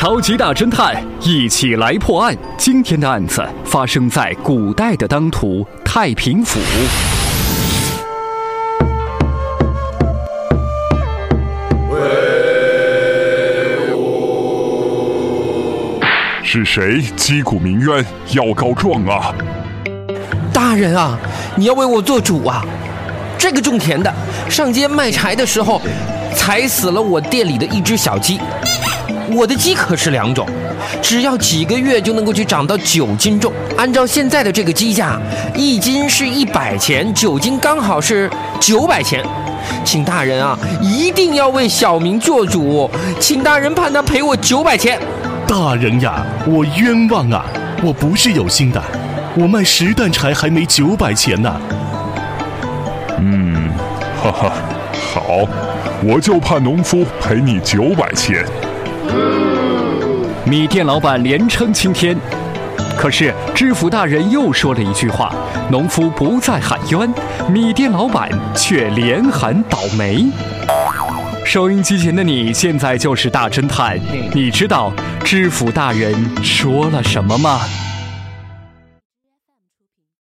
超级大侦探，一起来破案。今天的案子发生在古代的当涂太平府。是谁击鼓鸣冤要告状啊？大人啊，你要为我做主啊！这个种田的上街卖柴的时候，踩死了我店里的一只小鸡。我的鸡可是两种，只要几个月就能够去长到九斤重。按照现在的这个鸡价，一斤是一百钱，九斤刚好是九百钱。请大人啊，一定要为小民做主，请大人判他赔我九百钱。大人呀，我冤枉啊！我不是有心的，我卖十担柴还没九百钱呢。嗯，哈哈，好，我就判农夫赔你九百钱。米店老板连称青天，可是知府大人又说了一句话：农夫不再喊冤，米店老板却连喊倒霉。收音机前的你现在就是大侦探，你知道知府大人说了什么吗？